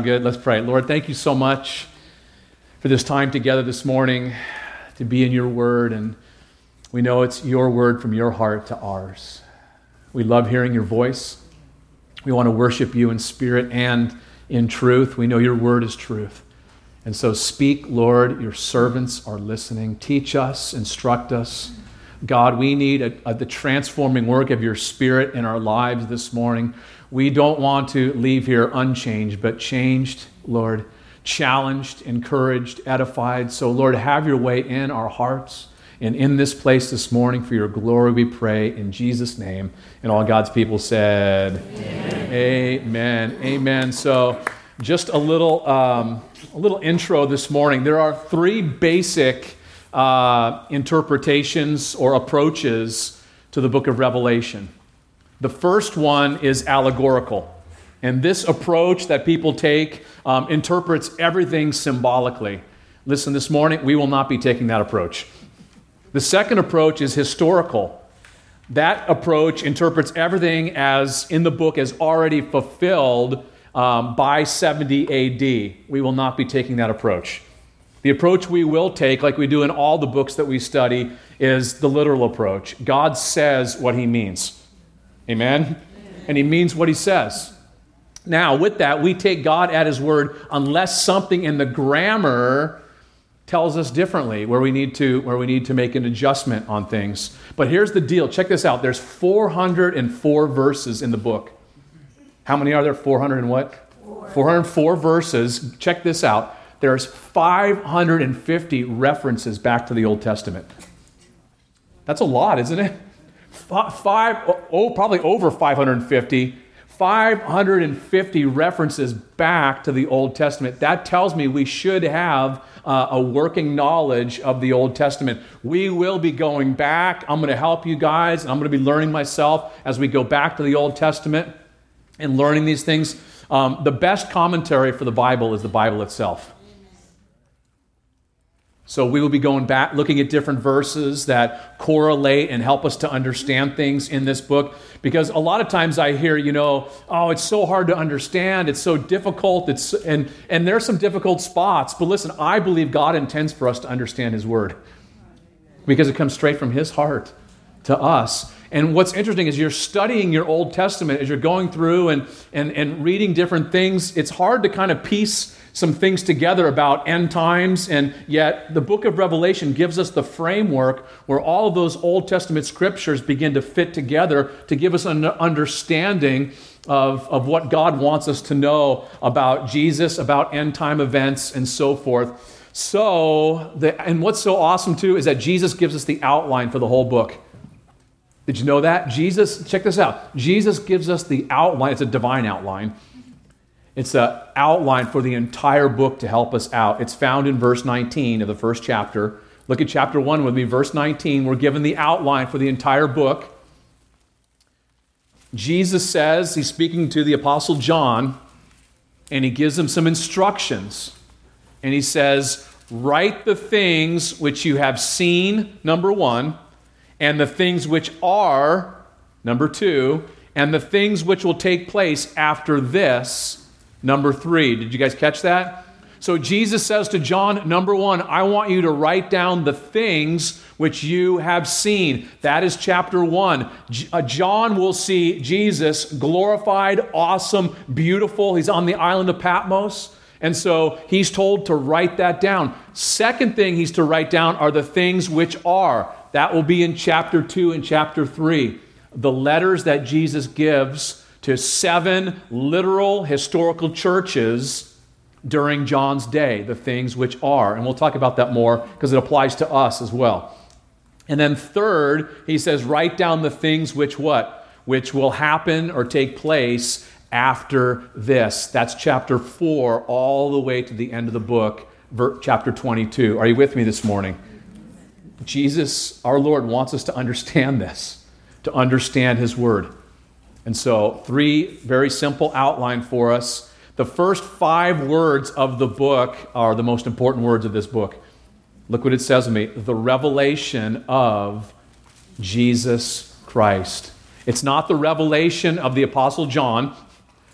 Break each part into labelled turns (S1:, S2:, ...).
S1: Good. Let's pray. Lord, thank you so much for this time together this morning to be in your word. And we know it's your word from your heart to ours. We love hearing your voice. We want to worship you in spirit and in truth. We know your word is truth. And so speak, Lord. Your servants are listening. Teach us, instruct us. God, we need a, a, the transforming work of your spirit in our lives this morning. We don't want to leave here unchanged, but changed, Lord, challenged, encouraged, edified. So, Lord, have your way in our hearts and in this place this morning for your glory, we pray in Jesus' name. And all God's people said, Amen. Amen. Amen. So, just a little, um, a little intro this morning. There are three basic uh, interpretations or approaches to the book of Revelation. The first one is allegorical. And this approach that people take um, interprets everything symbolically. Listen, this morning, we will not be taking that approach. The second approach is historical. That approach interprets everything as in the book as already fulfilled um, by 70 AD. We will not be taking that approach. The approach we will take, like we do in all the books that we study, is the literal approach. God says what he means. Amen? And he means what he says. Now, with that, we take God at his word unless something in the grammar tells us differently where we need to where we need to make an adjustment on things. But here's the deal. Check this out. There's 404 verses in the book. How many are there? 400 and what? 404 verses. Check this out. There's 550 references back to the Old Testament. That's a lot, isn't it? Five, oh, probably over 550, 550 references back to the Old Testament. That tells me we should have uh, a working knowledge of the Old Testament. We will be going back. I'm going to help you guys, I'm going to be learning myself as we go back to the Old Testament and learning these things. Um, the best commentary for the Bible is the Bible itself. So we will be going back, looking at different verses that correlate and help us to understand things in this book. Because a lot of times I hear, you know, oh, it's so hard to understand, it's so difficult, it's and and there's some difficult spots. But listen, I believe God intends for us to understand His Word because it comes straight from His heart to us. And what's interesting is you're studying your Old Testament as you're going through and, and, and reading different things. It's hard to kind of piece some things together about end times, and yet the book of Revelation gives us the framework where all of those Old Testament scriptures begin to fit together to give us an understanding of, of what God wants us to know about Jesus, about end time events, and so forth. So, the, and what's so awesome too is that Jesus gives us the outline for the whole book. Did you know that? Jesus, check this out. Jesus gives us the outline, it's a divine outline it's an outline for the entire book to help us out. It's found in verse 19 of the first chapter. Look at chapter 1 with me, verse 19. We're given the outline for the entire book. Jesus says, he's speaking to the Apostle John, and he gives him some instructions. And he says, Write the things which you have seen, number one, and the things which are, number two, and the things which will take place after this Number three, did you guys catch that? So Jesus says to John, number one, I want you to write down the things which you have seen. That is chapter one. Uh, John will see Jesus glorified, awesome, beautiful. He's on the island of Patmos. And so he's told to write that down. Second thing he's to write down are the things which are. That will be in chapter 2 and chapter 3. The letters that Jesus gives to seven literal historical churches during John's day, the things which are. And we'll talk about that more because it applies to us as well. And then third, he says, write down the things which what? Which will happen or take place after this. That's chapter 4 all the way to the end of the book, chapter 22. Are you with me this morning? Jesus, our Lord, wants us to understand this, to understand his word. And so, three very simple outline for us. The first five words of the book are the most important words of this book. Look what it says to me the revelation of Jesus Christ. It's not the revelation of the Apostle John.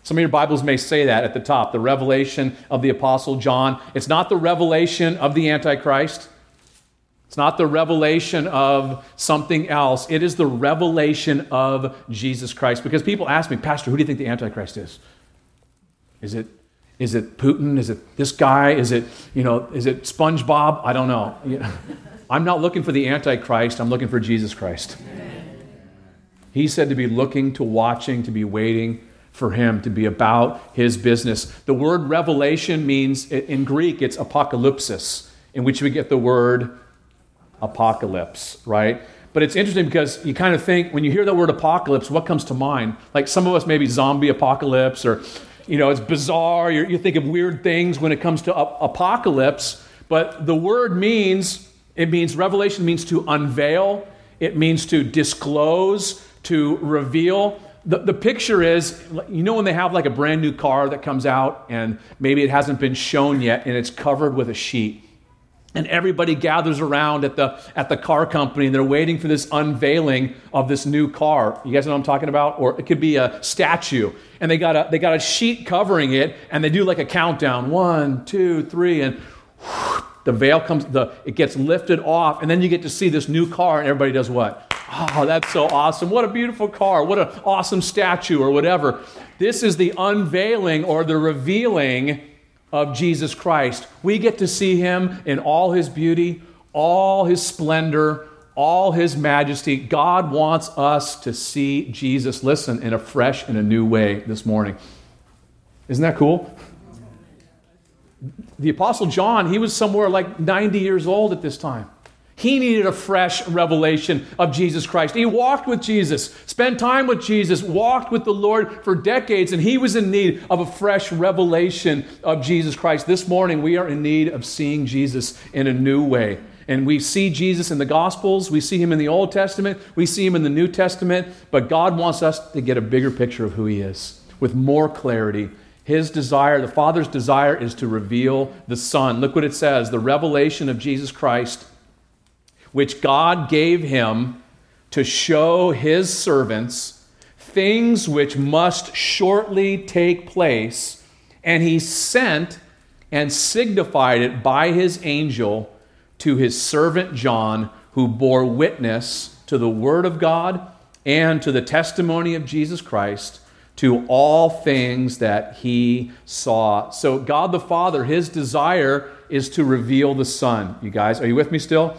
S1: Some of your Bibles may say that at the top the revelation of the Apostle John. It's not the revelation of the Antichrist. It's not the revelation of something else. It is the revelation of Jesus Christ. Because people ask me, Pastor, who do you think the Antichrist is? Is it, is it Putin? Is it this guy? Is it, you know, is it SpongeBob? I don't know. I'm not looking for the Antichrist. I'm looking for Jesus Christ. He said to be looking, to watching, to be waiting for him to be about his business. The word revelation means, in Greek, it's apocalypsis, in which we get the word apocalypse, right? But it's interesting because you kind of think, when you hear the word apocalypse, what comes to mind? Like some of us, maybe zombie apocalypse, or, you know, it's bizarre. You're, you think of weird things when it comes to apocalypse. But the word means, it means, revelation means to unveil, it means to disclose, to reveal the, the picture is you know when they have like a brand new car that comes out and maybe it hasn't been shown yet and it's covered with a sheet and everybody gathers around at the at the car company and they're waiting for this unveiling of this new car you guys know what i'm talking about or it could be a statue and they got a they got a sheet covering it and they do like a countdown one two three and whew, the veil comes the it gets lifted off and then you get to see this new car and everybody does what Oh, that's so awesome. What a beautiful car. What an awesome statue or whatever. This is the unveiling or the revealing of Jesus Christ. We get to see him in all his beauty, all his splendor, all his majesty. God wants us to see Jesus, listen, in a fresh and a new way this morning. Isn't that cool? The Apostle John, he was somewhere like 90 years old at this time. He needed a fresh revelation of Jesus Christ. He walked with Jesus, spent time with Jesus, walked with the Lord for decades, and he was in need of a fresh revelation of Jesus Christ. This morning, we are in need of seeing Jesus in a new way. And we see Jesus in the Gospels, we see him in the Old Testament, we see him in the New Testament, but God wants us to get a bigger picture of who he is with more clarity. His desire, the Father's desire, is to reveal the Son. Look what it says the revelation of Jesus Christ which God gave him to show his servants things which must shortly take place, and he sent and signified it by his angel to his servant John, who bore witness to the word of God and to the testimony of Jesus Christ to all things that he saw. So, God the Father, his desire is to reveal the Son. You guys, are you with me still?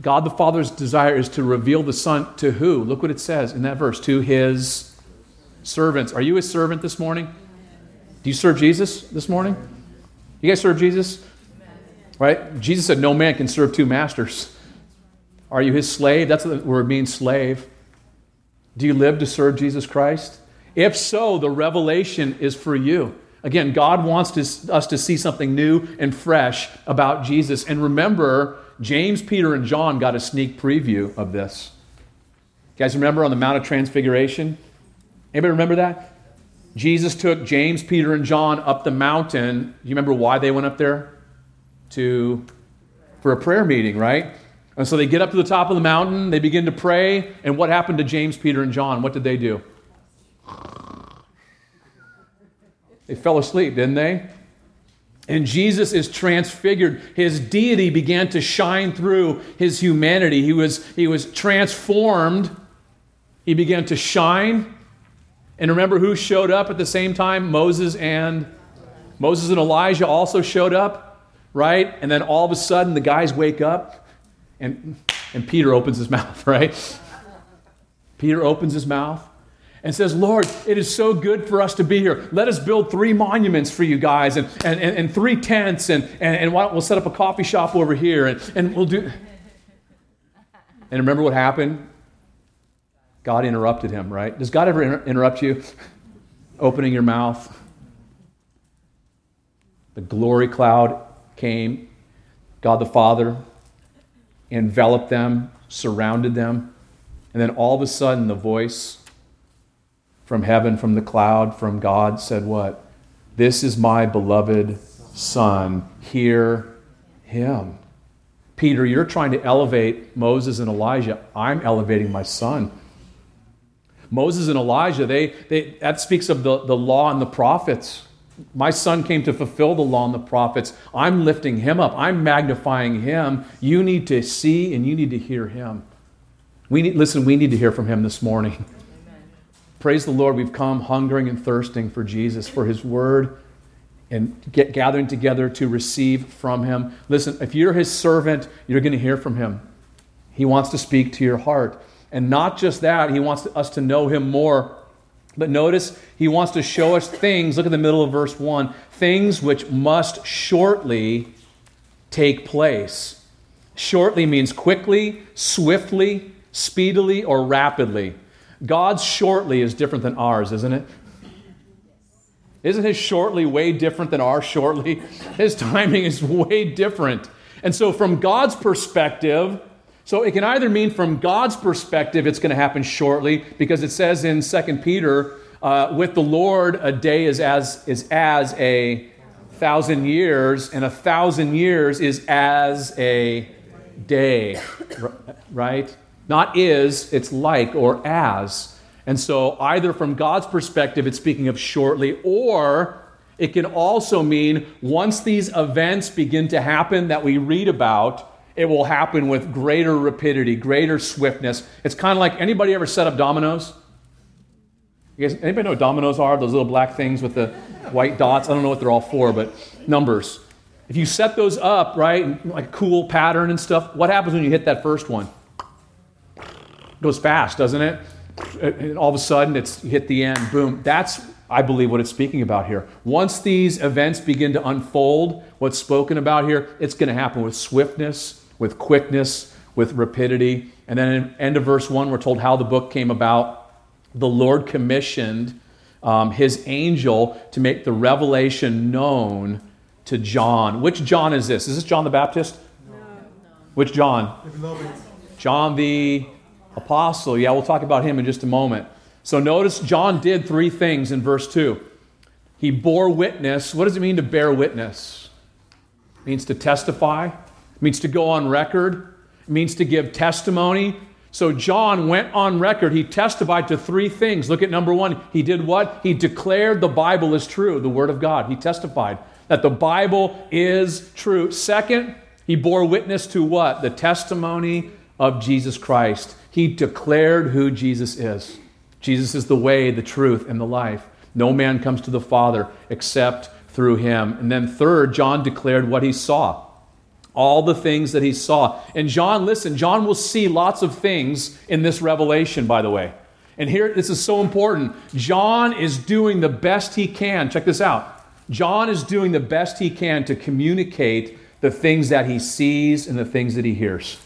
S1: God the Father's desire is to reveal the Son to who? Look what it says in that verse to his servants. Are you his servant this morning? Do you serve Jesus this morning? You guys serve Jesus? Right? Jesus said, No man can serve two masters. Are you his slave? That's the word means slave. Do you live to serve Jesus Christ? If so, the revelation is for you. Again, God wants to, us to see something new and fresh about Jesus. And remember, James, Peter, and John got a sneak preview of this. You guys remember on the Mount of Transfiguration? Anybody remember that? Jesus took James, Peter, and John up the mountain. You remember why they went up there? To for a prayer meeting, right? And so they get up to the top of the mountain, they begin to pray, and what happened to James, Peter, and John? What did they do? They fell asleep, didn't they? And Jesus is transfigured. His deity began to shine through his humanity. He was, he was transformed. He began to shine. And remember who showed up at the same time? Moses and Moses and Elijah also showed up, right? And then all of a sudden the guys wake up and, and Peter opens his mouth, right? Peter opens his mouth and says, Lord, it is so good for us to be here. Let us build three monuments for you guys and, and, and, and three tents, and, and, and we'll set up a coffee shop over here, and, and we'll do. And remember what happened? God interrupted him, right? Does God ever inter- interrupt you? Opening your mouth. The glory cloud came. God the Father enveloped them, surrounded them, and then all of a sudden the voice from heaven, from the cloud, from God said, What? This is my beloved Son. Hear him. Peter, you're trying to elevate Moses and Elijah. I'm elevating my son. Moses and Elijah, they, they, that speaks of the, the law and the prophets. My son came to fulfill the law and the prophets. I'm lifting him up. I'm magnifying him. You need to see and you need to hear him. We need, listen, we need to hear from him this morning. Praise the Lord. We've come hungering and thirsting for Jesus, for his word, and get gathering together to receive from him. Listen, if you're his servant, you're going to hear from him. He wants to speak to your heart. And not just that, he wants us to know him more. But notice, he wants to show us things. Look at the middle of verse 1 things which must shortly take place. Shortly means quickly, swiftly, speedily, or rapidly. God's shortly is different than ours, isn't it? Isn't his shortly way different than our shortly? His timing is way different. And so, from God's perspective, so it can either mean from God's perspective it's going to happen shortly, because it says in 2 Peter, uh, with the Lord, a day is as, is as a thousand years, and a thousand years is as a day, right? Not is, it's like or as. And so, either from God's perspective, it's speaking of shortly, or it can also mean once these events begin to happen that we read about, it will happen with greater rapidity, greater swiftness. It's kind of like anybody ever set up dominoes? You guys, anybody know what dominoes are? Those little black things with the white dots. I don't know what they're all for, but numbers. If you set those up, right, like cool pattern and stuff, what happens when you hit that first one? It goes fast, doesn't it? And all of a sudden, it's hit the end. Boom. That's, I believe, what it's speaking about here. Once these events begin to unfold, what's spoken about here, it's going to happen with swiftness, with quickness, with rapidity. And then in end of verse 1, we're told how the book came about. The Lord commissioned um, his angel to make the revelation known to John. Which John is this? Is this John the Baptist? No. Which John? John the Apostle. Yeah, we'll talk about him in just a moment. So notice John did three things in verse 2. He bore witness. What does it mean to bear witness? It means to testify, it means to go on record, it means to give testimony. So John went on record. He testified to three things. Look at number one. He did what? He declared the Bible is true, the Word of God. He testified that the Bible is true. Second, he bore witness to what? The testimony of Jesus Christ. He declared who Jesus is. Jesus is the way, the truth, and the life. No man comes to the Father except through him. And then, third, John declared what he saw all the things that he saw. And John, listen, John will see lots of things in this revelation, by the way. And here, this is so important. John is doing the best he can. Check this out. John is doing the best he can to communicate the things that he sees and the things that he hears.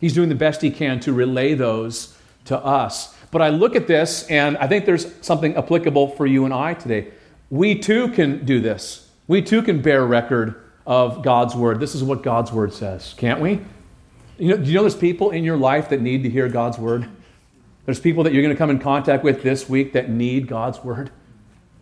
S1: He's doing the best he can to relay those to us. But I look at this and I think there's something applicable for you and I today. We too can do this. We too can bear record of God's word. This is what God's word says, can't we? You know, do you know there's people in your life that need to hear God's word? There's people that you're going to come in contact with this week that need God's word.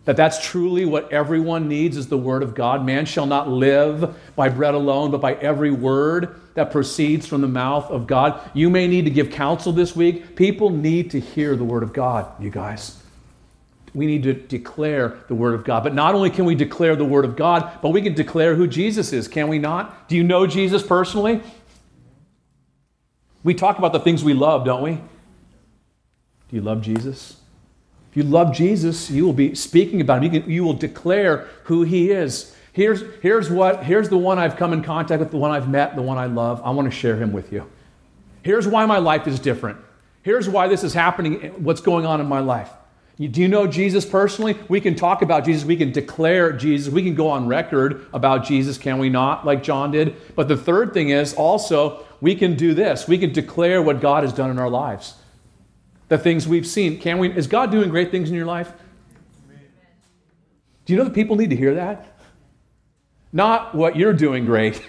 S1: That that's truly what everyone needs is the word of God. Man shall not live by bread alone, but by every word that proceeds from the mouth of God. You may need to give counsel this week. People need to hear the word of God, you guys we need to declare the Word of God. But not only can we declare the Word of God, but we can declare who Jesus is, can we not? Do you know Jesus personally? We talk about the things we love, don't we? Do you love Jesus? If you love Jesus, you will be speaking about him. You, can, you will declare who he is. Here's, here's what, here's the one I've come in contact with, the one I've met, the one I love. I want to share him with you. Here's why my life is different. Here's why this is happening, what's going on in my life. Do you know Jesus personally? We can talk about Jesus. We can declare Jesus. We can go on record about Jesus, can we not, like John did? But the third thing is also, we can do this. We can declare what God has done in our lives. The things we've seen. Can we? Is God doing great things in your life? Do you know that people need to hear that? Not what you're doing great,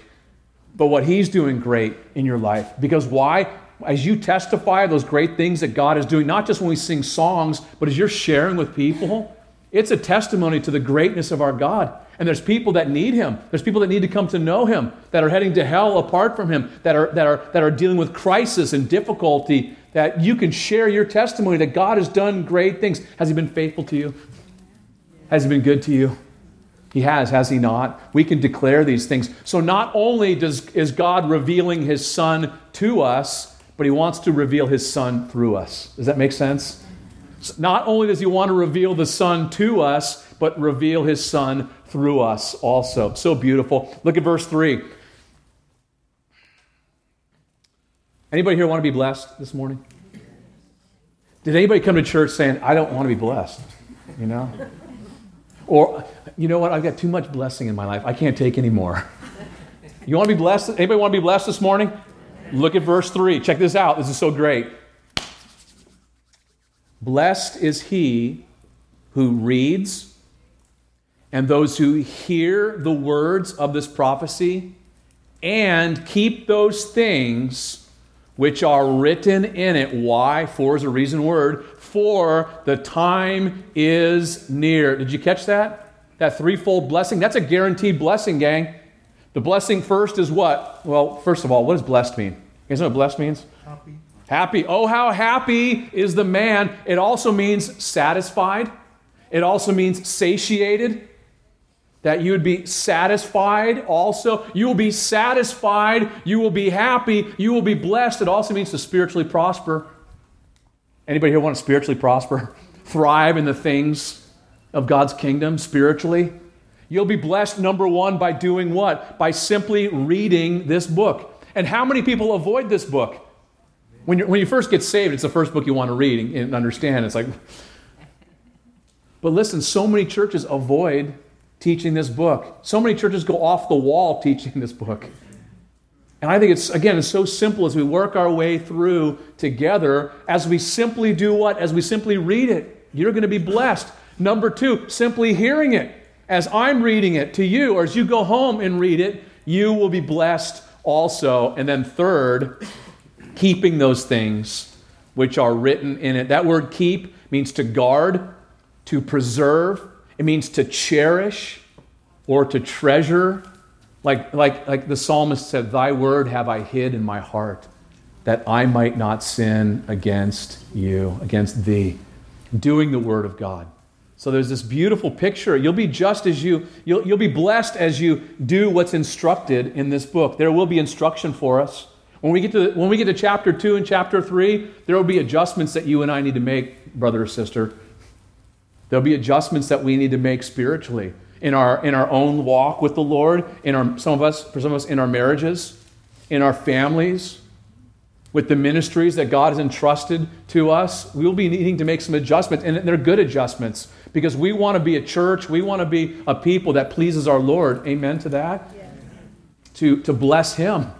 S1: but what He's doing great in your life. Because why? as you testify those great things that God is doing, not just when we sing songs, but as you're sharing with people, it's a testimony to the greatness of our God. And there's people that need him. There's people that need to come to know him, that are heading to hell apart from him, that are, that are, that are dealing with crisis and difficulty, that you can share your testimony that God has done great things. Has He been faithful to you? Has He been good to you? He has, has He not? We can declare these things. So not only does, is God revealing His Son to us, but He wants to reveal His Son through us. Does that make sense? Not only does He want to reveal the Son to us, but reveal His Son through us also. So beautiful. Look at verse 3. Anybody here want to be blessed this morning? Did anybody come to church saying, I don't want to be blessed? You know? Or, you know what? I've got too much blessing in my life. I can't take any more. You want to be blessed? Anybody want to be blessed this morning? Look at verse 3. Check this out. This is so great. Blessed is he who reads and those who hear the words of this prophecy and keep those things which are written in it. Why? For is a reason word. For the time is near. Did you catch that? That threefold blessing? That's a guaranteed blessing, gang. The blessing first is what? Well, first of all, what does blessed mean? You guys know what blessed means? Happy. Happy. Oh, how happy is the man. It also means satisfied. It also means satiated that you would be satisfied also. You will be satisfied. You will be happy. You will be blessed. It also means to spiritually prosper. Anybody here want to spiritually prosper? Thrive in the things of God's kingdom spiritually? You'll be blessed, number one, by doing what? By simply reading this book. And how many people avoid this book? When, you when you first get saved, it's the first book you want to read and understand. It's like, but listen, so many churches avoid teaching this book. So many churches go off the wall teaching this book. And I think it's, again, it's so simple as we work our way through together, as we simply do what? As we simply read it. You're going to be blessed. Number two, simply hearing it. As I'm reading it to you, or as you go home and read it, you will be blessed also. And then third, keeping those things which are written in it. That word keep means to guard, to preserve, it means to cherish or to treasure. Like, like, like the psalmist said, Thy word have I hid in my heart, that I might not sin against you, against thee. Doing the word of God. So there's this beautiful picture. You'll be just as you, you'll, you'll be blessed as you do what's instructed in this book. There will be instruction for us. When we get to, when we get to chapter 2 and chapter 3, there will be adjustments that you and I need to make, brother or sister. There'll be adjustments that we need to make spiritually in our, in our own walk with the Lord, in our, some of us, for some of us, in our marriages, in our families, with the ministries that God has entrusted to us. We will be needing to make some adjustments, and they're good adjustments because we want to be a church, we want to be a people that pleases our Lord. Amen to that? To, to bless Him.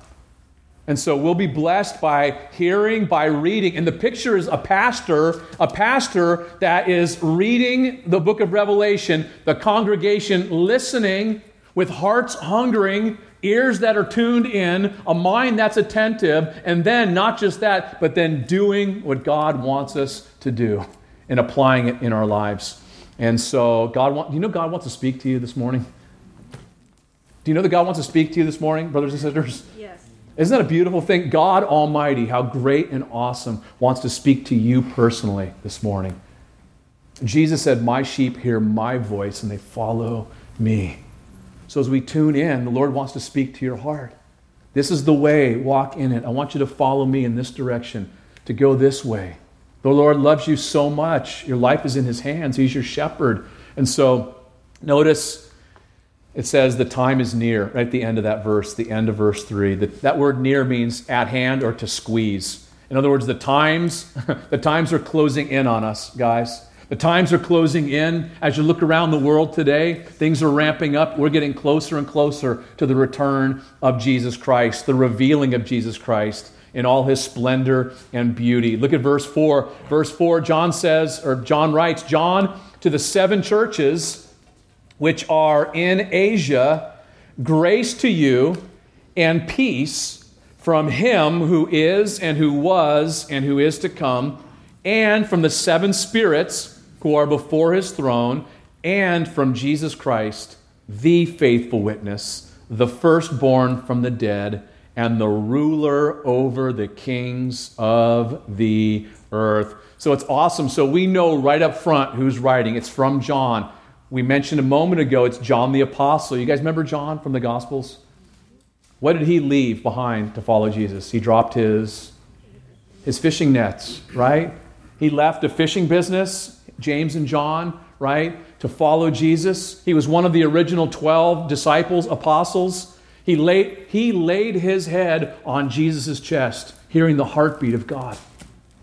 S1: And so we'll be blessed by hearing, by reading. And the picture is a pastor, a pastor that is reading the book of Revelation, the congregation listening with hearts hungering, ears that are tuned in, a mind that's attentive, and then not just that, but then doing what God wants us to do and applying it in our lives. And so God want, you know God wants to speak to you this morning? Do you know that God wants to speak to you this morning, brothers and sisters? Isn't that a beautiful thing? God Almighty, how great and awesome, wants to speak to you personally this morning. Jesus said, My sheep hear my voice and they follow me. So as we tune in, the Lord wants to speak to your heart. This is the way, walk in it. I want you to follow me in this direction, to go this way. The Lord loves you so much. Your life is in His hands, He's your shepherd. And so, notice it says the time is near, right at the end of that verse, the end of verse 3. That, word near means at hand or to squeeze. In other words, the times, the times are closing in on us, guys. The times are closing in. As you look around the world today, things are ramping up. We're getting closer and closer to the return of Jesus Christ, the revealing of Jesus Christ in all his splendor and beauty. Look at verse 4. Verse 4, John says, or John writes, John to the seven churches which are in Asia, grace to you and peace from him who is and who was and who is to come, and from the seven spirits who are before his throne, and from Jesus Christ, the faithful witness, the firstborn from the dead and the ruler over the kings of the earth. So it's awesome. So we know right up front who's writing. It's from John. We mentioned a moment ago, it's John the Apostle. You guys remember John from the Gospels? What did he leave behind to follow Jesus? He dropped his, his fishing nets, right? He left a fishing business, James and John, right, to follow Jesus. He was one of the original 12 disciples, apostles. He laid, he laid his head on Jesus' chest, hearing the heartbeat of God.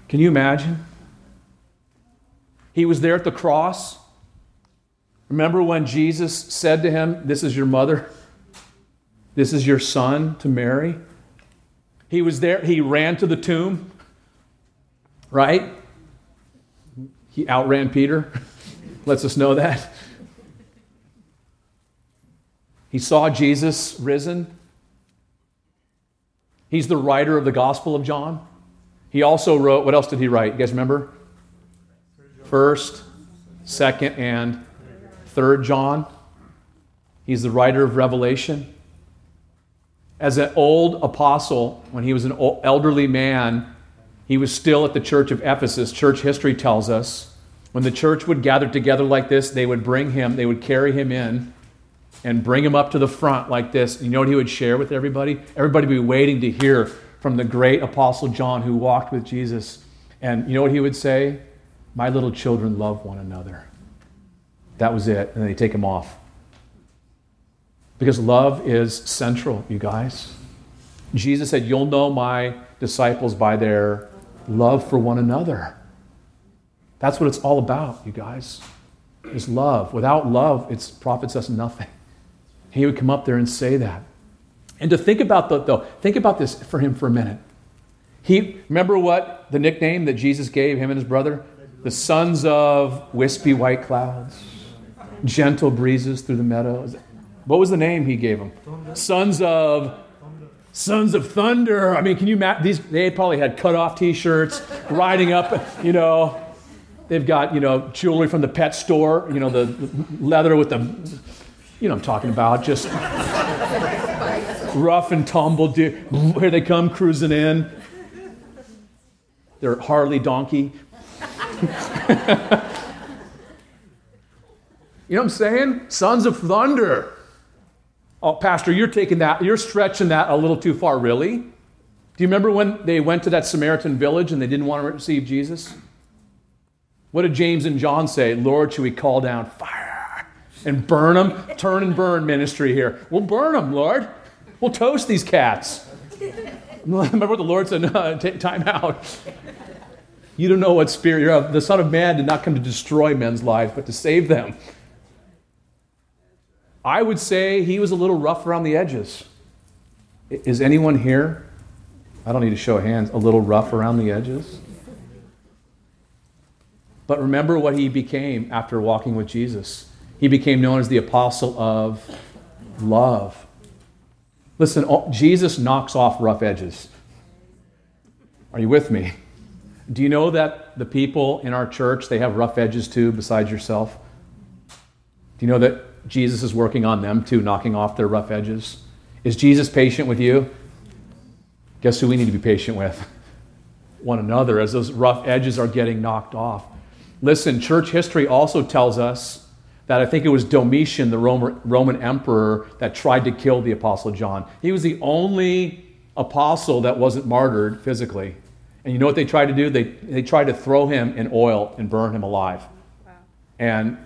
S1: Can you imagine? He was there at the cross. Remember when Jesus said to him, This is your mother? This is your son to Mary? He was there, he ran to the tomb, right? He outran Peter, lets us know that. He saw Jesus risen. He's the writer of the Gospel of John. He also wrote, what else did he write? You guys remember? First, second, and third John. He's the writer of Revelation. As an old apostle, when he was an elderly man, he was still at the church of Ephesus. Church history tells us when the church would gather together like this, they would bring him, they would carry him in and bring him up to the front like this. You know what he would share with everybody? Everybody would be waiting to hear from the great apostle John who walked with Jesus. And you know what he would say? My little children love one another. That was it. And they take him off. Because love is central, you guys. Jesus said, You'll know my disciples by their love for one another. That's what it's all about, you guys. Is love. Without love, it profits us nothing. He would come up there and say that. And to think about the, though, think about this for him for a minute. He remember what the nickname that Jesus gave him and his brother? The sons of wispy white clouds, gentle breezes through the meadows. What was the name he gave them? Sons of Sons of Thunder. I mean, can you imagine? These, they probably had cut off t shirts, riding up, you know. They've got, you know, jewelry from the pet store, you know, the, the leather with the, you know I'm talking about, just rough and tumble. Here they come cruising in. They're Harley donkey. you know what I'm saying? Sons of Thunder. Oh, Pastor, you're taking that, you're stretching that a little too far, really? Do you remember when they went to that Samaritan village and they didn't want to receive Jesus? What did James and John say? Lord, should we call down fire and burn them? Turn and burn ministry here. We'll burn them, Lord. We'll toast these cats. Remember what the Lord said? Uh, no, take time out. You don't know what spirit you're of. The Son of Man did not come to destroy men's lives, but to save them. I would say he was a little rough around the edges. Is anyone here? I don't need to show hands, a little rough around the edges? But remember what he became after walking with Jesus. He became known as the apostle of love. Listen, Jesus knocks off rough edges. Are you with me? Do you know that the people in our church, they have rough edges too, besides yourself? Do you know that Jesus is working on them too, knocking off their rough edges? Is Jesus patient with you? Guess who we need to be patient with? One another as those rough edges are getting knocked off. Listen, church history also tells us that I think it was Domitian, the Roman emperor, that tried to kill the Apostle John. He was the only apostle that wasn't martyred physically. And you know what they tried to do? They, they tried to throw him in oil and burn him alive. Wow. And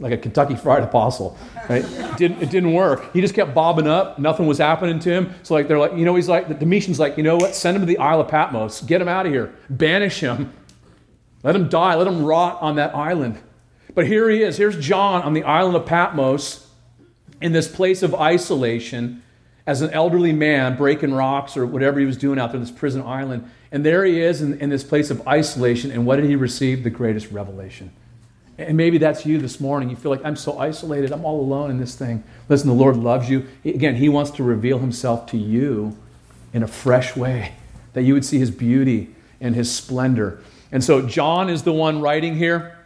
S1: like a Kentucky Fried Apostle, right? it, didn't, it didn't work. He just kept bobbing up. Nothing was happening to him. So like they're like, you know, he's like, the Domitian's like, you know what? Send him to the Isle of Patmos. Get him out of here. Banish him. Let him die. Let him rot on that island. But here he is. Here's John on the island of Patmos in this place of isolation as an elderly man breaking rocks or whatever he was doing out there in this prison island. And there he is in, in this place of isolation. And what did he receive? The greatest revelation. And maybe that's you this morning. You feel like, I'm so isolated. I'm all alone in this thing. Listen, the Lord loves you. Again, He wants to reveal Himself to you in a fresh way, that you would see His beauty and His splendor. And so, John is the one writing here.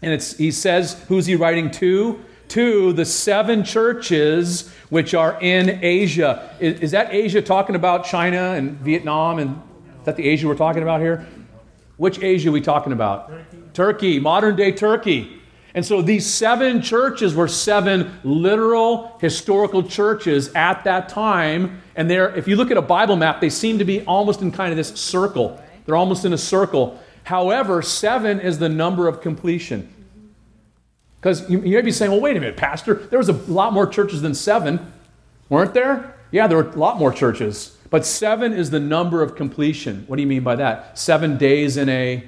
S1: And it's, he says, who's he writing to? to the seven churches which are in Asia. Is, is that Asia talking about China and Vietnam? And is that the Asia we're talking about here? Which Asia are we talking about? Turkey, modern day Turkey. And so these seven churches were seven literal historical churches at that time. And they're, if you look at a Bible map, they seem to be almost in kind of this circle. They're almost in a circle. However, seven is the number of completion. Because you, you may be saying, well, wait a minute, Pastor, there was a lot more churches than seven, weren't there? Yeah, there were a lot more churches. But seven is the number of completion. What do you mean by that? Seven days in a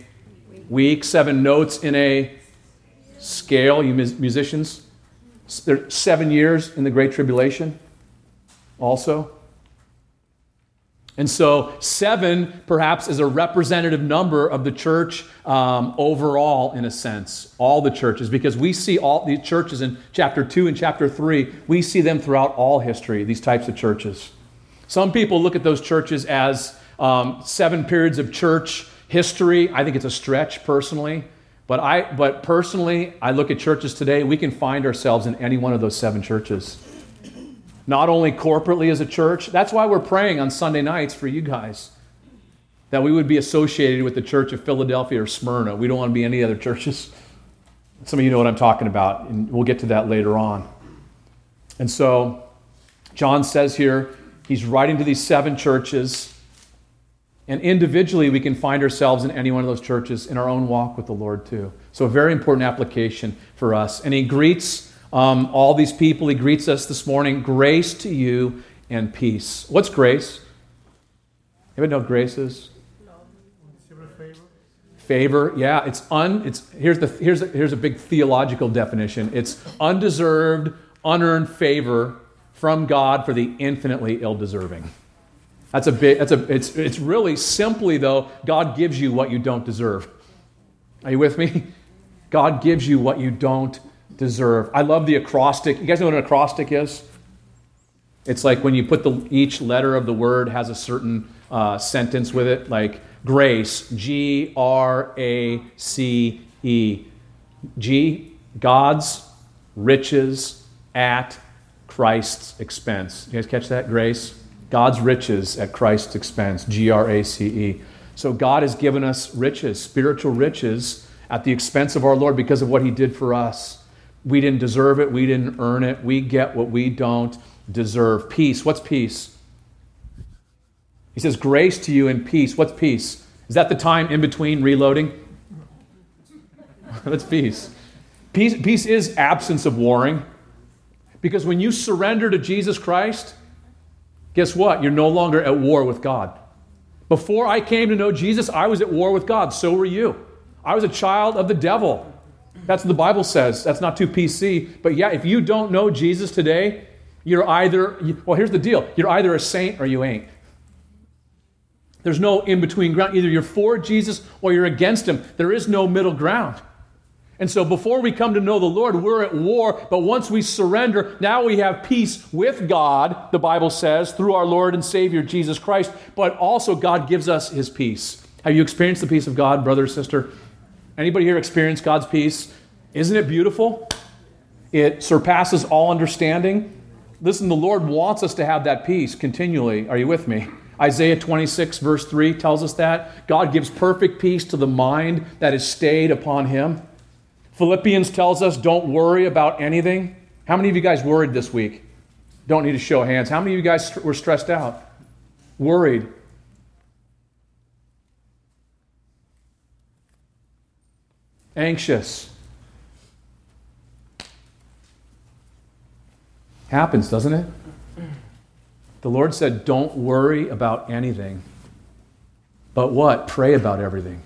S1: week, seven notes in a scale, you musicians. There seven years in the Great Tribulation also. And so, seven perhaps is a representative number of the church um, overall, in a sense, all the churches, because we see all the churches in chapter 2 and chapter 3, we see them throughout all history, these types of churches. Some people look at those churches as um, seven periods of church history. I think it's a stretch personally. But, I, but personally, I look at churches today, we can find ourselves in any one of those seven churches. Not only corporately as a church, that's why we're praying on Sunday nights for you guys. That we would be associated with the church of Philadelphia or Smyrna. We don't want to be any other churches. Some of you know what I'm talking about, and we'll get to that later on. And so, John says here, he's writing to these seven churches. And individually, we can find ourselves in any one of those churches in our own walk with the Lord, too. So, a very important application for us. And he greets um, all these people. He greets us this morning grace to you and peace. What's grace? Anybody know what grace is? Favor, yeah, it's un. It's here's the here's a, here's a big theological definition. It's undeserved, unearned favor from God for the infinitely ill-deserving. That's a bit, that's a, it's, it's really simply, though, God gives you what you don't deserve. Are you with me? God gives you what you don't deserve. I love the acrostic. You guys know what an acrostic is? It's like when you put the, each letter of the word has a certain uh, sentence with it, like grace, G R A C E. G, God's riches at Christ's expense. You guys catch that? Grace. God's riches at Christ's expense, G R A C E. So God has given us riches, spiritual riches, at the expense of our Lord because of what He did for us. We didn't deserve it, we didn't earn it. We get what we don't deserve. Peace. What's peace? He says, Grace to you and peace. What's peace? Is that the time in between reloading? That's peace. peace. Peace is absence of warring. Because when you surrender to Jesus Christ, guess what? You're no longer at war with God. Before I came to know Jesus, I was at war with God. So were you. I was a child of the devil. That's what the Bible says. That's not too PC. But yeah, if you don't know Jesus today, you're either, well, here's the deal you're either a saint or you ain't. There's no in between ground. Either you're for Jesus or you're against him. There is no middle ground. And so before we come to know the Lord, we're at war. But once we surrender, now we have peace with God, the Bible says, through our Lord and Savior, Jesus Christ. But also, God gives us his peace. Have you experienced the peace of God, brother sister? Anybody here experience God's peace? Isn't it beautiful? It surpasses all understanding. Listen, the Lord wants us to have that peace continually. Are you with me? Isaiah 26, verse 3 tells us that. God gives perfect peace to the mind that is stayed upon him. Philippians tells us don't worry about anything. How many of you guys worried this week? Don't need to show hands. How many of you guys were stressed out? Worried? Anxious? Happens, doesn't it? The Lord said, Don't worry about anything. But what? Pray about everything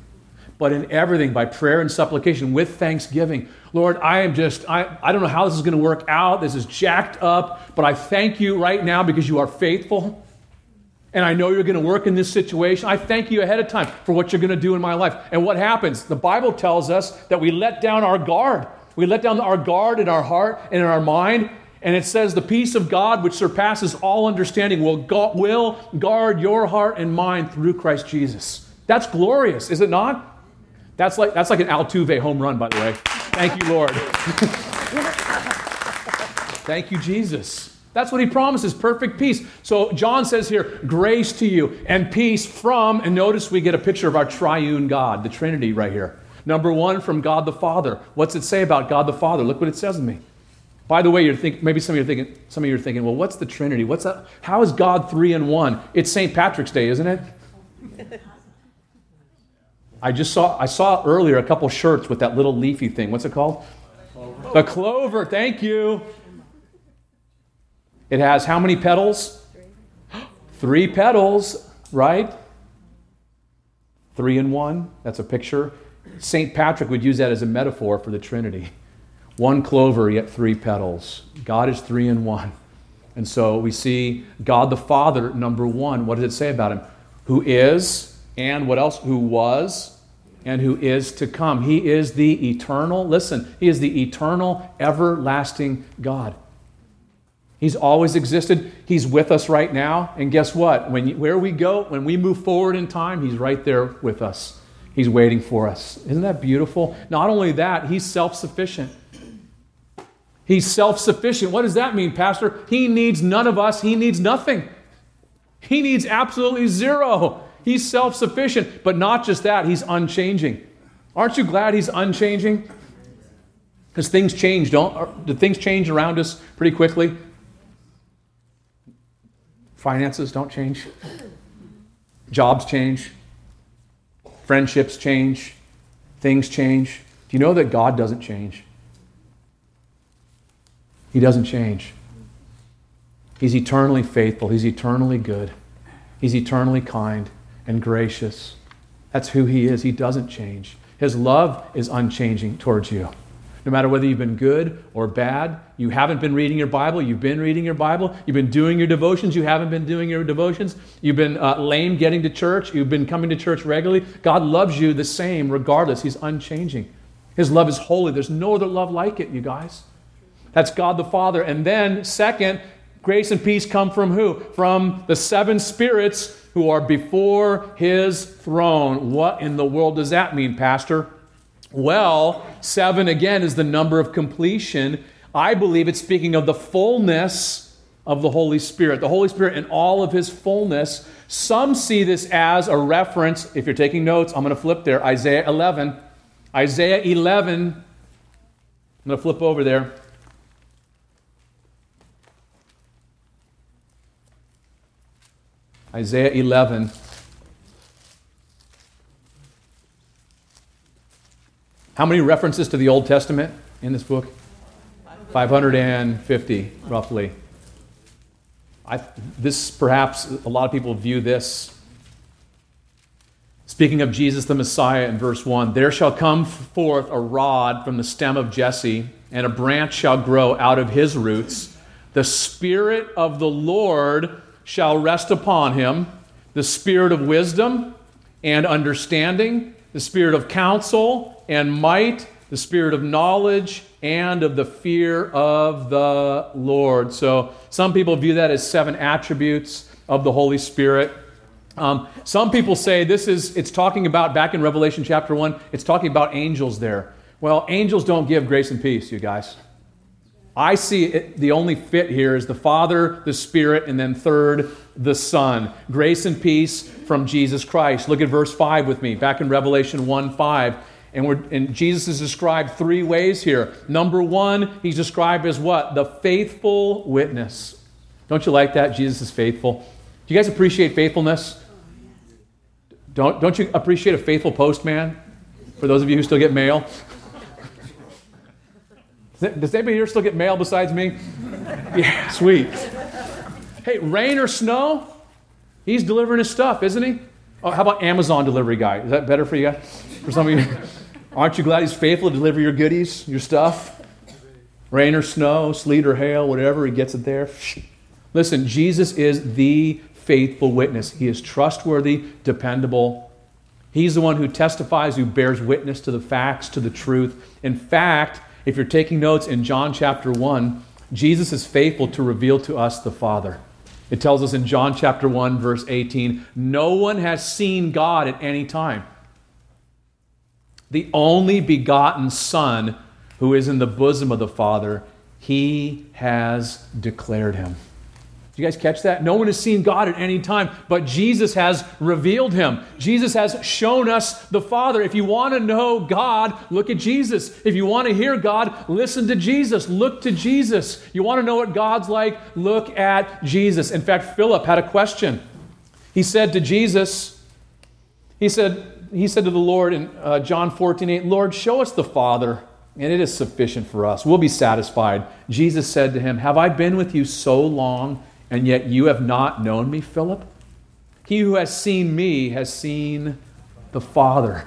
S1: but in everything by prayer and supplication with thanksgiving. Lord, I am just, I, I don't know how this is going to work out. This is jacked up, but I thank you right now because you are faithful. And I know you're going to work in this situation. I thank you ahead of time for what you're going to do in my life. And what happens? The Bible tells us that we let down our guard. We let down our guard in our heart and in our mind. And it says, the peace of God, which surpasses all understanding, will, will guard your heart and mind through Christ Jesus. That's glorious, is it not? That's like, that's like an Altuve home run, by the way. Thank you, Lord. Thank you, Jesus. That's what he promises perfect peace. So John says here, grace to you and peace from, and notice we get a picture of our triune God, the Trinity right here. Number one, from God the Father. What's it say about God the Father? Look what it says to me. By the way, you're thinking, maybe some of you are thinking, some of you are thinking, well, what's the Trinity? What's that? How is God three in one? It's St. Patrick's Day, isn't it? I just saw I saw earlier a couple shirts with that little leafy thing. What's it called? Clover. The clover. Thank you. It has how many petals? Three, petals, right? Three in one. That's a picture. St. Patrick would use that as a metaphor for the Trinity. One clover, yet three petals. God is three in one. And so we see God the Father, number one. What does it say about him? Who is, and what else? Who was, and who is to come. He is the eternal, listen, He is the eternal, everlasting God. He's always existed. He's with us right now. And guess what? When, where we go, when we move forward in time, He's right there with us. He's waiting for us. Isn't that beautiful? Not only that, He's self sufficient. He's self sufficient. What does that mean, Pastor? He needs none of us, He needs nothing. He needs absolutely zero. He's self sufficient. But not just that, He's unchanging. Aren't you glad He's unchanging? Because things change, don't uh, do things change around us pretty quickly? Finances don't change. Jobs change. Friendships change. Things change. Do you know that God doesn't change? He doesn't change. He's eternally faithful. He's eternally good. He's eternally kind and gracious. That's who He is. He doesn't change. His love is unchanging towards you. No matter whether you've been good or bad, you haven't been reading your Bible, you've been reading your Bible, you've been doing your devotions, you haven't been doing your devotions, you've been uh, lame getting to church, you've been coming to church regularly. God loves you the same regardless. He's unchanging. His love is holy. There's no other love like it, you guys. That's God the Father. And then, second, grace and peace come from who? From the seven spirits who are before his throne. What in the world does that mean, Pastor? Well, seven again is the number of completion. I believe it's speaking of the fullness of the Holy Spirit, the Holy Spirit in all of his fullness. Some see this as a reference. If you're taking notes, I'm going to flip there. Isaiah 11. Isaiah 11. I'm going to flip over there. Isaiah 11. How many references to the Old Testament in this book? 550, roughly. I, this, perhaps, a lot of people view this. Speaking of Jesus the Messiah in verse 1 There shall come forth a rod from the stem of Jesse, and a branch shall grow out of his roots. The Spirit of the Lord shall rest upon him the Spirit of wisdom and understanding, the Spirit of counsel and might, the spirit of knowledge, and of the fear of the Lord. So some people view that as seven attributes of the Holy Spirit. Um, some people say this is, it's talking about, back in Revelation chapter 1, it's talking about angels there. Well, angels don't give grace and peace, you guys. I see it, the only fit here is the Father, the Spirit, and then third, the Son. Grace and peace from Jesus Christ. Look at verse 5 with me, back in Revelation 1 5. And, and Jesus is described three ways here. Number one, he's described as what? The faithful witness. Don't you like that? Jesus is faithful. Do you guys appreciate faithfulness? Don't, don't you appreciate a faithful postman? For those of you who still get mail? Does anybody here still get mail besides me? Yeah, sweet. Hey, rain or snow, he's delivering his stuff, isn't he? Oh, how about Amazon delivery guy? Is that better for you guys? For some of you? Aren't you glad he's faithful to deliver your goodies, your stuff? Rain or snow, sleet or hail, whatever, he gets it there. Listen, Jesus is the faithful witness. He is trustworthy, dependable. He's the one who testifies, who bears witness to the facts, to the truth. In fact, if you're taking notes in John chapter 1, Jesus is faithful to reveal to us the Father. It tells us in John chapter 1, verse 18, no one has seen God at any time the only begotten Son who is in the bosom of the Father, He has declared him. You guys catch that? No one has seen God at any time, but Jesus has revealed him. Jesus has shown us the Father. If you want to know God, look at Jesus. If you want to hear God, listen to Jesus. Look to Jesus. You want to know what God's like? Look at Jesus. In fact, Philip had a question. He said to Jesus, he said, he said to the Lord in uh, John 14, 8, Lord, show us the Father, and it is sufficient for us. We'll be satisfied. Jesus said to him, Have I been with you so long? And yet you have not known me, Philip? He who has seen me has seen the Father.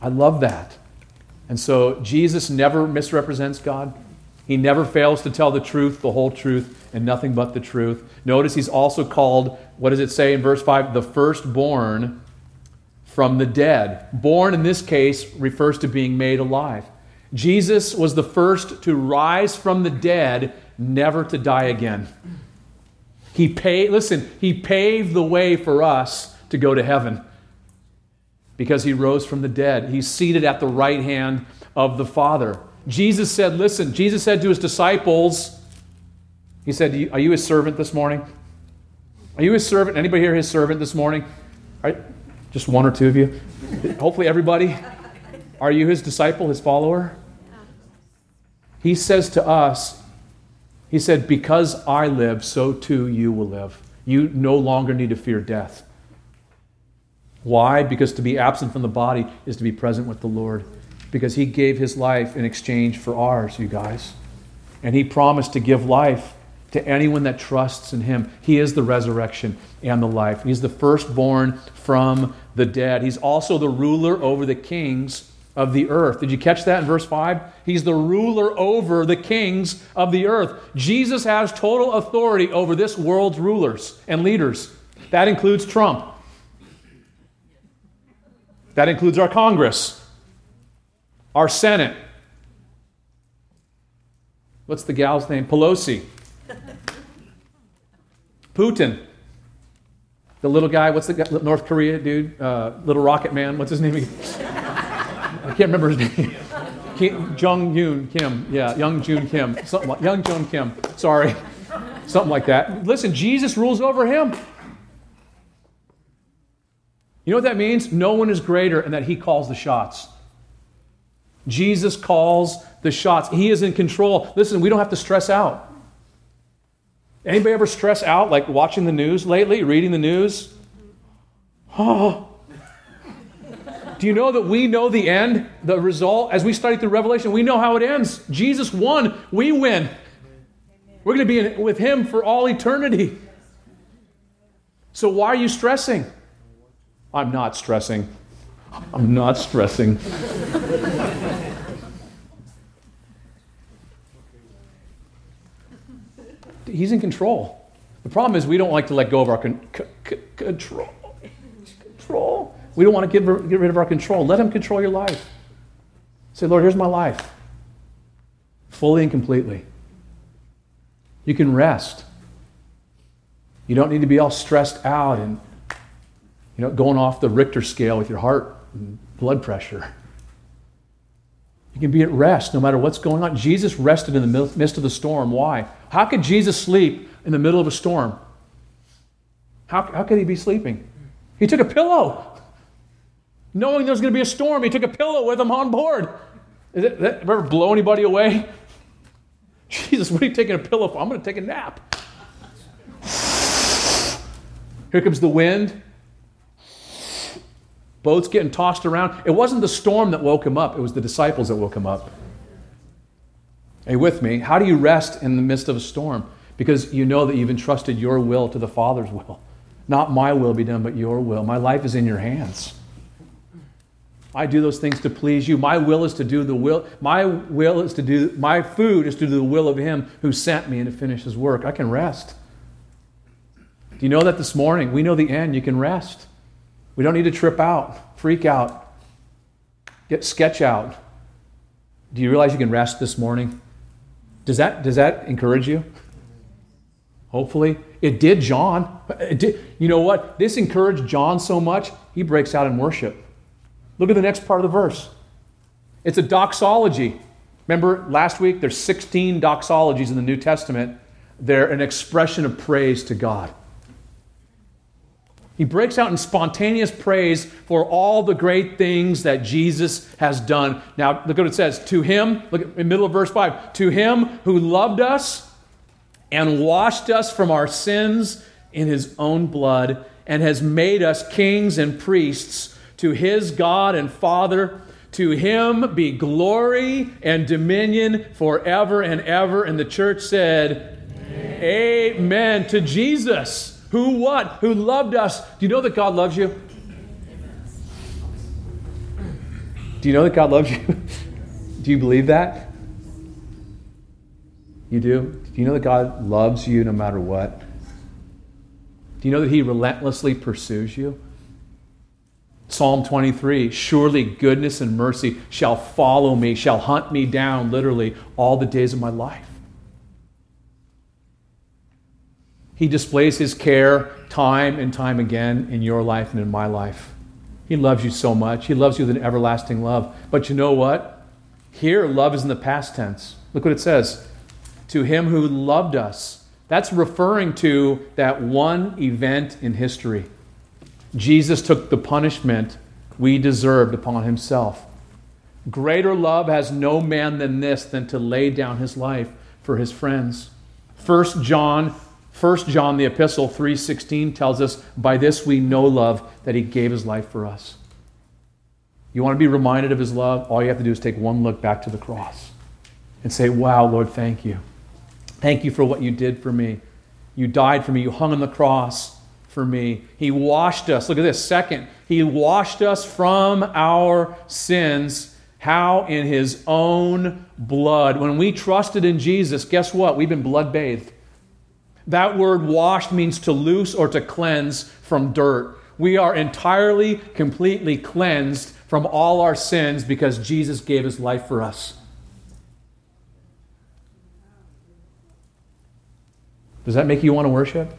S1: I love that. And so Jesus never misrepresents God. He never fails to tell the truth, the whole truth, and nothing but the truth. Notice he's also called, what does it say in verse 5? The firstborn from the dead. Born in this case refers to being made alive. Jesus was the first to rise from the dead, never to die again. He paid, listen, he paved the way for us to go to heaven because he rose from the dead. He's seated at the right hand of the Father. Jesus said, listen, Jesus said to his disciples, he said, Are you his servant this morning? Are you his servant? Anybody here his servant this morning? Right? Just one or two of you. Hopefully, everybody. Are you his disciple, his follower? He says to us, he said, Because I live, so too you will live. You no longer need to fear death. Why? Because to be absent from the body is to be present with the Lord. Because he gave his life in exchange for ours, you guys. And he promised to give life to anyone that trusts in him. He is the resurrection and the life. He's the firstborn from the dead. He's also the ruler over the kings of the earth. Did you catch that in verse 5? He's the ruler over the kings of the earth. Jesus has total authority over this world's rulers and leaders. That includes Trump. That includes our Congress, our Senate. What's the gal's name? Pelosi. Putin. The little guy, what's the North Korea dude? Uh, little rocket man, what's his name? I can't remember his name. Kim, Jung Yoon Kim. Yeah, Young Jun Kim. Something like Young Jun Kim. Sorry. Something like that. Listen, Jesus rules over him. You know what that means? No one is greater and that he calls the shots. Jesus calls the shots. He is in control. Listen, we don't have to stress out. Anybody ever stress out like watching the news lately, reading the news? Oh, do you know that we know the end, the result? As we study through Revelation, we know how it ends. Jesus won, we win. We're going to be in, with Him for all eternity. So why are you stressing? I'm not stressing. I'm not stressing. He's in control. The problem is we don't like to let go of our con- c- control. Control. We don't want to get, get rid of our control. Let Him control your life. Say, Lord, here's my life, fully and completely. You can rest. You don't need to be all stressed out and you know, going off the Richter scale with your heart and blood pressure. You can be at rest no matter what's going on. Jesus rested in the midst of the storm. Why? How could Jesus sleep in the middle of a storm? How, how could he be sleeping? He took a pillow. Knowing there was going to be a storm, he took a pillow with him on board. Is it, that ever blow anybody away? Jesus, what are you taking a pillow for? I'm going to take a nap. Here comes the wind. Boats getting tossed around. It wasn't the storm that woke him up, it was the disciples that woke him up. You with me? How do you rest in the midst of a storm? Because you know that you've entrusted your will to the Father's will. Not my will be done, but your will. My life is in your hands. I do those things to please you. My will is to do the will. My will is to do, my food is to do the will of Him who sent me and to finish His work. I can rest. Do you know that this morning? We know the end. You can rest. We don't need to trip out, freak out, get sketch out. Do you realize you can rest this morning? Does that, does that encourage you? Hopefully. It did John. It did, you know what? This encouraged John so much, he breaks out in worship. Look at the next part of the verse. It's a doxology. Remember last week, there's 16 doxologies in the New Testament. They're an expression of praise to God. He breaks out in spontaneous praise for all the great things that Jesus has done. Now, look what it says. To him, look at, in the middle of verse 5, to him who loved us and washed us from our sins in his own blood and has made us kings and priests to his God and Father. To him be glory and dominion forever and ever. And the church said, Amen. Amen. To Jesus, who what? Who loved us. Do you know that God loves you? Do you know that God loves you? do you believe that? You do? Do you know that God loves you no matter what? Do you know that He relentlessly pursues you? Psalm 23 Surely goodness and mercy shall follow me, shall hunt me down, literally, all the days of my life. He displays His care time and time again in your life and in my life. He loves you so much. He loves you with an everlasting love. But you know what? Here, love is in the past tense. Look what it says To Him who loved us that's referring to that one event in history. Jesus took the punishment we deserved upon himself. Greater love has no man than this than to lay down his life for his friends. 1 John 1 John the epistle 3:16 tells us by this we know love that he gave his life for us. You want to be reminded of his love? All you have to do is take one look back to the cross and say, "Wow, Lord, thank you." Thank you for what you did for me. You died for me. You hung on the cross for me. He washed us. Look at this. Second, He washed us from our sins. How? In His own blood. When we trusted in Jesus, guess what? We've been blood bathed. That word washed means to loose or to cleanse from dirt. We are entirely, completely cleansed from all our sins because Jesus gave His life for us. Does that make you want to worship?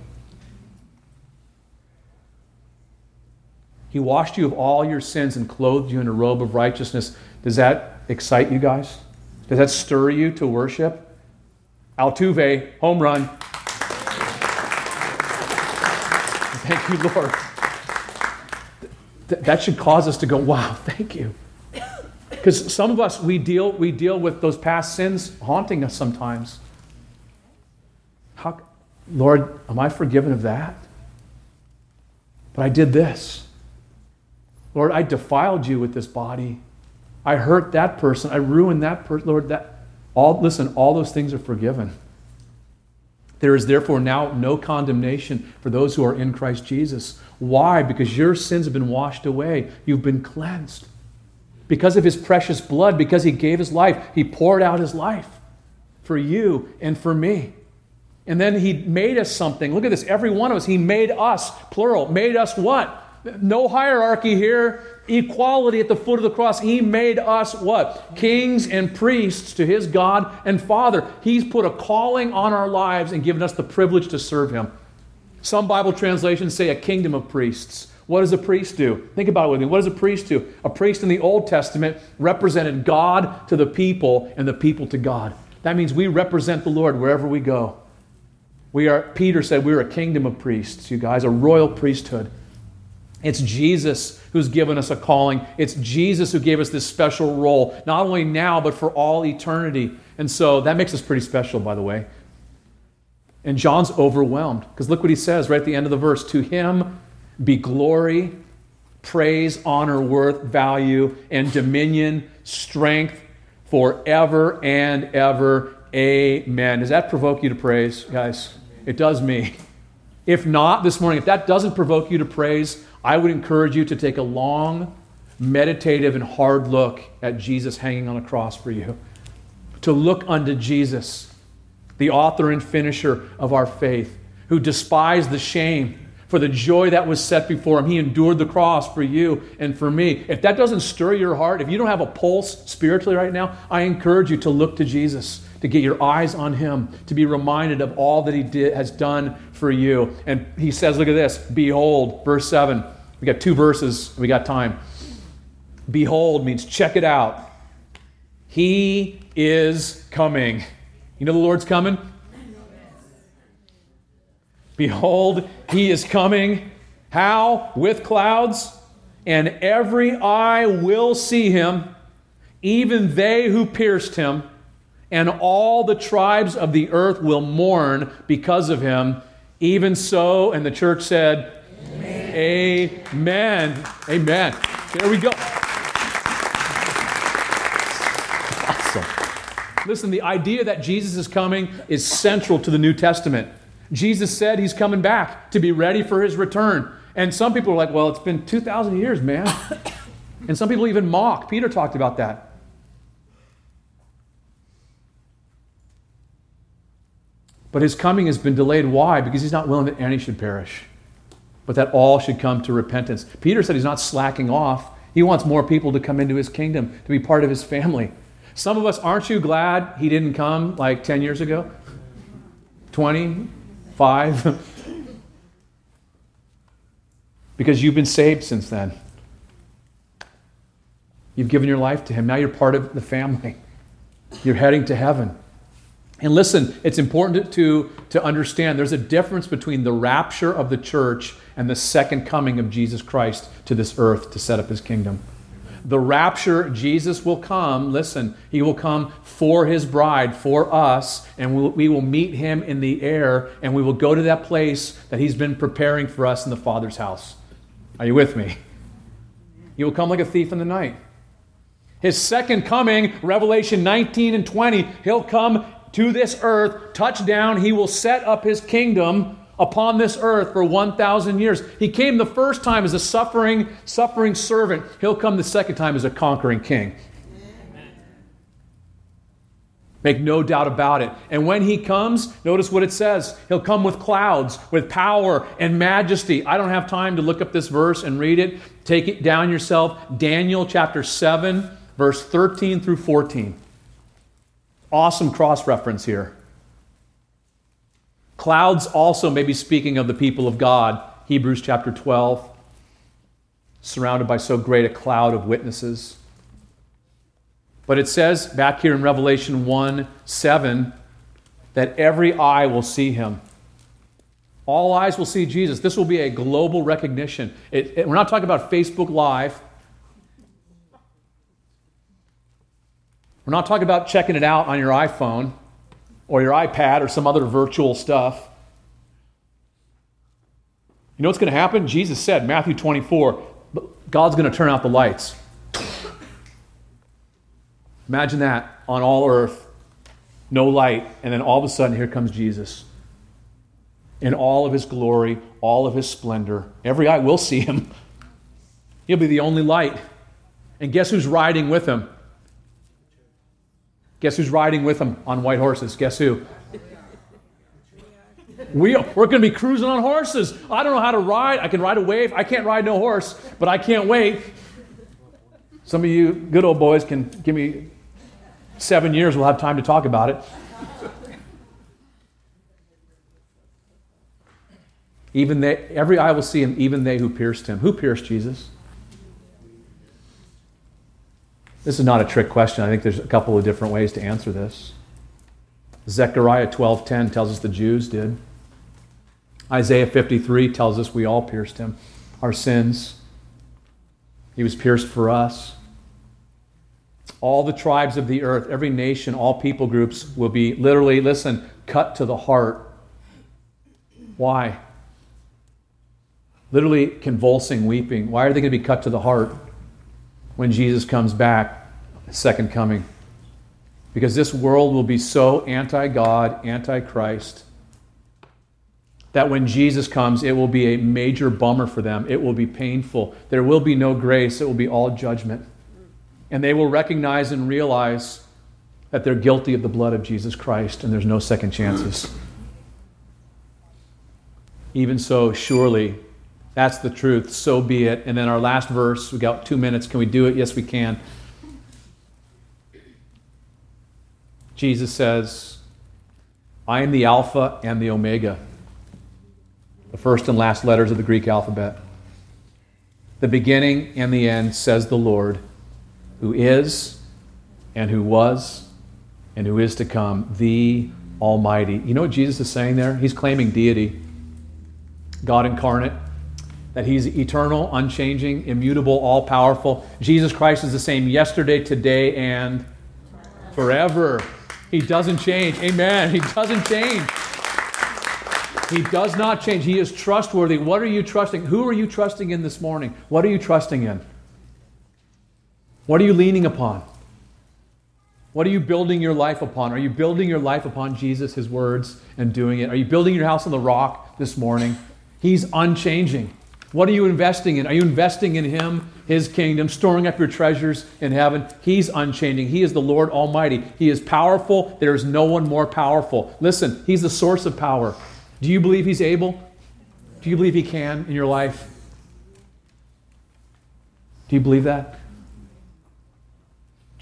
S1: He washed you of all your sins and clothed you in a robe of righteousness. Does that excite you guys? Does that stir you to worship? Altuve, home run. Thank you, Lord. that should cause us to go, wow, thank you. Because some of us, we deal, we deal with those past sins haunting us sometimes. How, Lord, am I forgiven of that? But I did this. Lord, I defiled you with this body. I hurt that person. I ruined that person. Lord, that all listen, all those things are forgiven. There is therefore now no condemnation for those who are in Christ Jesus. Why? Because your sins have been washed away. You've been cleansed. Because of his precious blood, because he gave his life, he poured out his life for you and for me. And then he made us something. Look at this. Every one of us, he made us, plural, made us what? No hierarchy here. Equality at the foot of the cross. He made us what? Kings and priests to his God and Father. He's put a calling on our lives and given us the privilege to serve him. Some Bible translations say a kingdom of priests. What does a priest do? Think about it with me. What does a priest do? A priest in the Old Testament represented God to the people and the people to God. That means we represent the Lord wherever we go. We are, Peter said, we're a kingdom of priests, you guys, a royal priesthood. It's Jesus who's given us a calling. It's Jesus who gave us this special role, not only now, but for all eternity. And so that makes us pretty special, by the way. And John's overwhelmed because look what he says right at the end of the verse To him be glory, praise, honor, worth, value, and dominion, strength forever and ever. Amen. Does that provoke you to praise, guys? It does me. If not, this morning, if that doesn't provoke you to praise, I would encourage you to take a long, meditative, and hard look at Jesus hanging on a cross for you. To look unto Jesus, the author and finisher of our faith, who despised the shame for the joy that was set before him. He endured the cross for you and for me. If that doesn't stir your heart, if you don't have a pulse spiritually right now, I encourage you to look to Jesus to get your eyes on him, to be reminded of all that he did, has done for you. And he says, look at this Behold, verse 7. We got two verses, we got time. Behold means check it out. He is coming. You know the Lord's coming? Behold, he is coming. How? With clouds, and every eye will see him, even they who pierced him, and all the tribes of the earth will mourn because of him. Even so, and the church said, Amen. Amen. Amen. There we go. Awesome. Listen, the idea that Jesus is coming is central to the New Testament. Jesus said he's coming back to be ready for his return. And some people are like, well, it's been 2,000 years, man. and some people even mock. Peter talked about that. But his coming has been delayed. Why? Because he's not willing that any should perish, but that all should come to repentance. Peter said he's not slacking off. He wants more people to come into his kingdom, to be part of his family. Some of us, aren't you glad he didn't come like 10 years ago? 20? Five? because you've been saved since then. You've given your life to Him. Now you're part of the family. You're heading to heaven. And listen, it's important to, to understand there's a difference between the rapture of the church and the second coming of Jesus Christ to this earth to set up His kingdom the rapture, Jesus will come. Listen, he will come for his bride, for us, and we'll, we will meet him in the air, and we will go to that place that he's been preparing for us in the Father's house. Are you with me? He will come like a thief in the night. His second coming, Revelation 19 and 20, he'll come to this earth, touch down, he will set up his kingdom upon this earth for 1,000 years. He came the first time as a suffering, suffering servant. He'll come the second time as a conquering king. Make no doubt about it. And when he comes, notice what it says. He'll come with clouds, with power and majesty. I don't have time to look up this verse and read it. Take it down yourself. Daniel chapter 7, verse 13 through 14. Awesome cross reference here. Clouds also may be speaking of the people of God. Hebrews chapter 12, surrounded by so great a cloud of witnesses. But it says back here in Revelation 1 7 that every eye will see him. All eyes will see Jesus. This will be a global recognition. It, it, we're not talking about Facebook Live. We're not talking about checking it out on your iPhone or your iPad or some other virtual stuff. You know what's going to happen? Jesus said, Matthew 24, God's going to turn out the lights. Imagine that on all earth, no light, and then all of a sudden, here comes Jesus. In all of his glory, all of his splendor. Every eye will see him. He'll be the only light. And guess who's riding with him? Guess who's riding with them on white horses? Guess who? We, we're going to be cruising on horses. I don't know how to ride. I can ride a wave. I can't ride no horse, but I can't wait. Some of you good old boys can give me seven years. We'll have time to talk about it. Even they, every eye will see him, even they who pierced him. Who pierced Jesus? This is not a trick question. I think there's a couple of different ways to answer this. Zechariah 12:10 tells us the Jews did. Isaiah 53 tells us we all pierced him, our sins. He was pierced for us. All the tribes of the earth, every nation, all people groups will be literally, listen, cut to the heart. Why? Literally convulsing, weeping. Why are they going to be cut to the heart? When Jesus comes back, second coming. Because this world will be so anti God, anti Christ, that when Jesus comes, it will be a major bummer for them. It will be painful. There will be no grace, it will be all judgment. And they will recognize and realize that they're guilty of the blood of Jesus Christ and there's no second chances. Even so, surely that's the truth. So be it. And then our last verse, we got two minutes. Can we do it? Yes, we can. Jesus says, I am the Alpha and the Omega, the first and last letters of the Greek alphabet. The beginning and the end, says the Lord, who is and who was and who is to come, the Almighty. You know what Jesus is saying there? He's claiming deity, God incarnate, that He's eternal, unchanging, immutable, all powerful. Jesus Christ is the same yesterday, today, and forever. He doesn't change. Amen. He doesn't change. He does not change. He is trustworthy. What are you trusting? Who are you trusting in this morning? What are you trusting in? What are you leaning upon? What are you building your life upon? Are you building your life upon Jesus, His words, and doing it? Are you building your house on the rock this morning? He's unchanging. What are you investing in? Are you investing in Him, His kingdom, storing up your treasures in heaven? He's unchanging. He is the Lord Almighty. He is powerful. There is no one more powerful. Listen, He's the source of power. Do you believe He's able? Do you believe He can in your life? Do you believe that?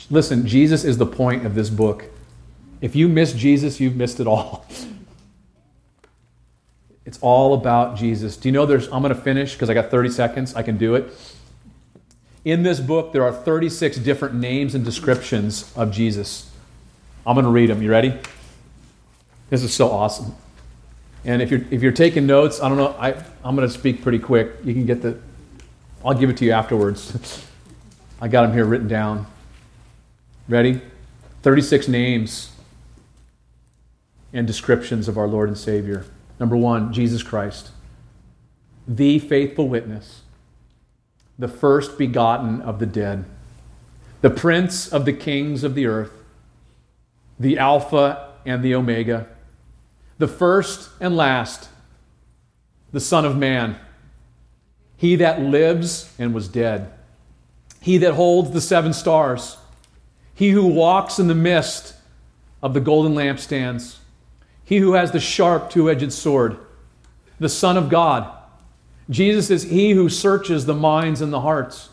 S1: Listen, Jesus is the point of this book. If you miss Jesus, you've missed it all. It's all about Jesus. Do you know there's, I'm going to finish because I got 30 seconds. I can do it. In this book, there are 36 different names and descriptions of Jesus. I'm going to read them. You ready? This is so awesome. And if you're, if you're taking notes, I don't know, I, I'm going to speak pretty quick. You can get the, I'll give it to you afterwards. I got them here written down. Ready? 36 names and descriptions of our Lord and Savior. Number one, Jesus Christ, the faithful witness, the first begotten of the dead, the prince of the kings of the earth, the Alpha and the Omega, the first and last, the Son of Man, he that lives and was dead, he that holds the seven stars, he who walks in the midst of the golden lampstands he who has the sharp two edged sword, the Son of God. Jesus is he who searches the minds and the hearts.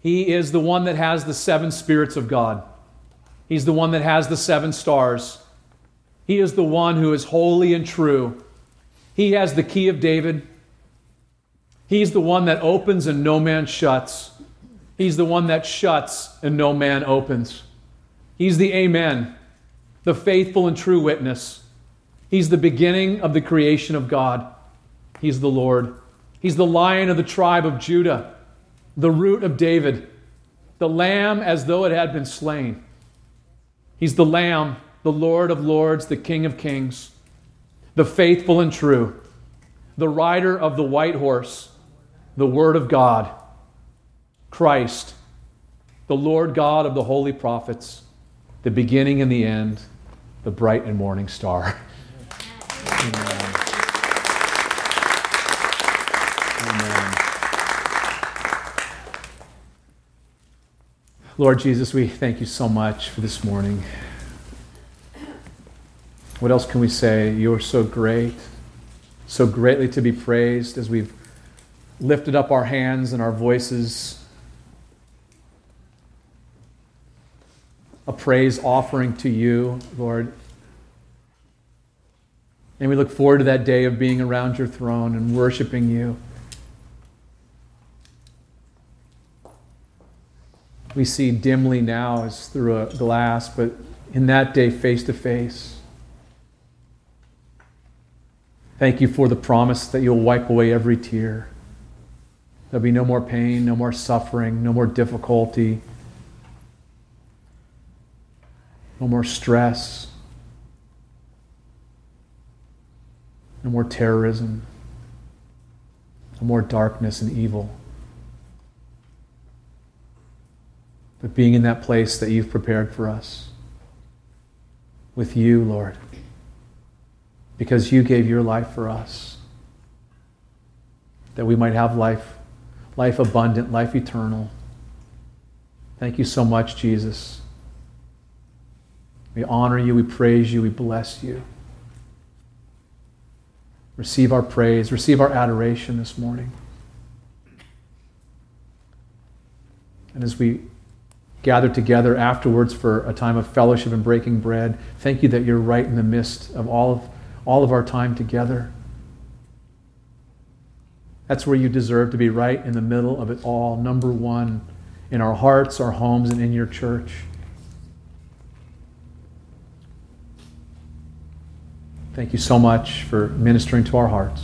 S1: He is the one that has the seven spirits of God. He's the one that has the seven stars. He is the one who is holy and true. He has the key of David. He's the one that opens and no man shuts. He's the one that shuts and no man opens. He's the Amen the faithful and true witness. He's the beginning of the creation of God. He's the Lord. He's the lion of the tribe of Judah, the root of David, the lamb as though it had been slain. He's the lamb, the Lord of lords, the King of kings, the faithful and true, the rider of the white horse, the Word of God, Christ, the Lord God of the holy prophets, the beginning and the end the bright and morning star. Amen. Amen. Lord Jesus, we thank you so much for this morning. What else can we say? You are so great, so greatly to be praised as we've lifted up our hands and our voices. A praise offering to you, Lord. And we look forward to that day of being around your throne and worshiping you. We see dimly now as through a glass, but in that day, face to face. Thank you for the promise that you'll wipe away every tear. There'll be no more pain, no more suffering, no more difficulty, no more stress. no more terrorism, no more darkness and evil. But being in that place that you've prepared for us with you, Lord, because you gave your life for us, that we might have life, life abundant, life eternal. Thank you so much, Jesus. We honor you, we praise you, we bless you. Receive our praise, receive our adoration this morning. And as we gather together afterwards for a time of fellowship and breaking bread, thank you that you're right in the midst of all of, all of our time together. That's where you deserve to be right in the middle of it all, number one in our hearts, our homes, and in your church. Thank you so much for ministering to our hearts.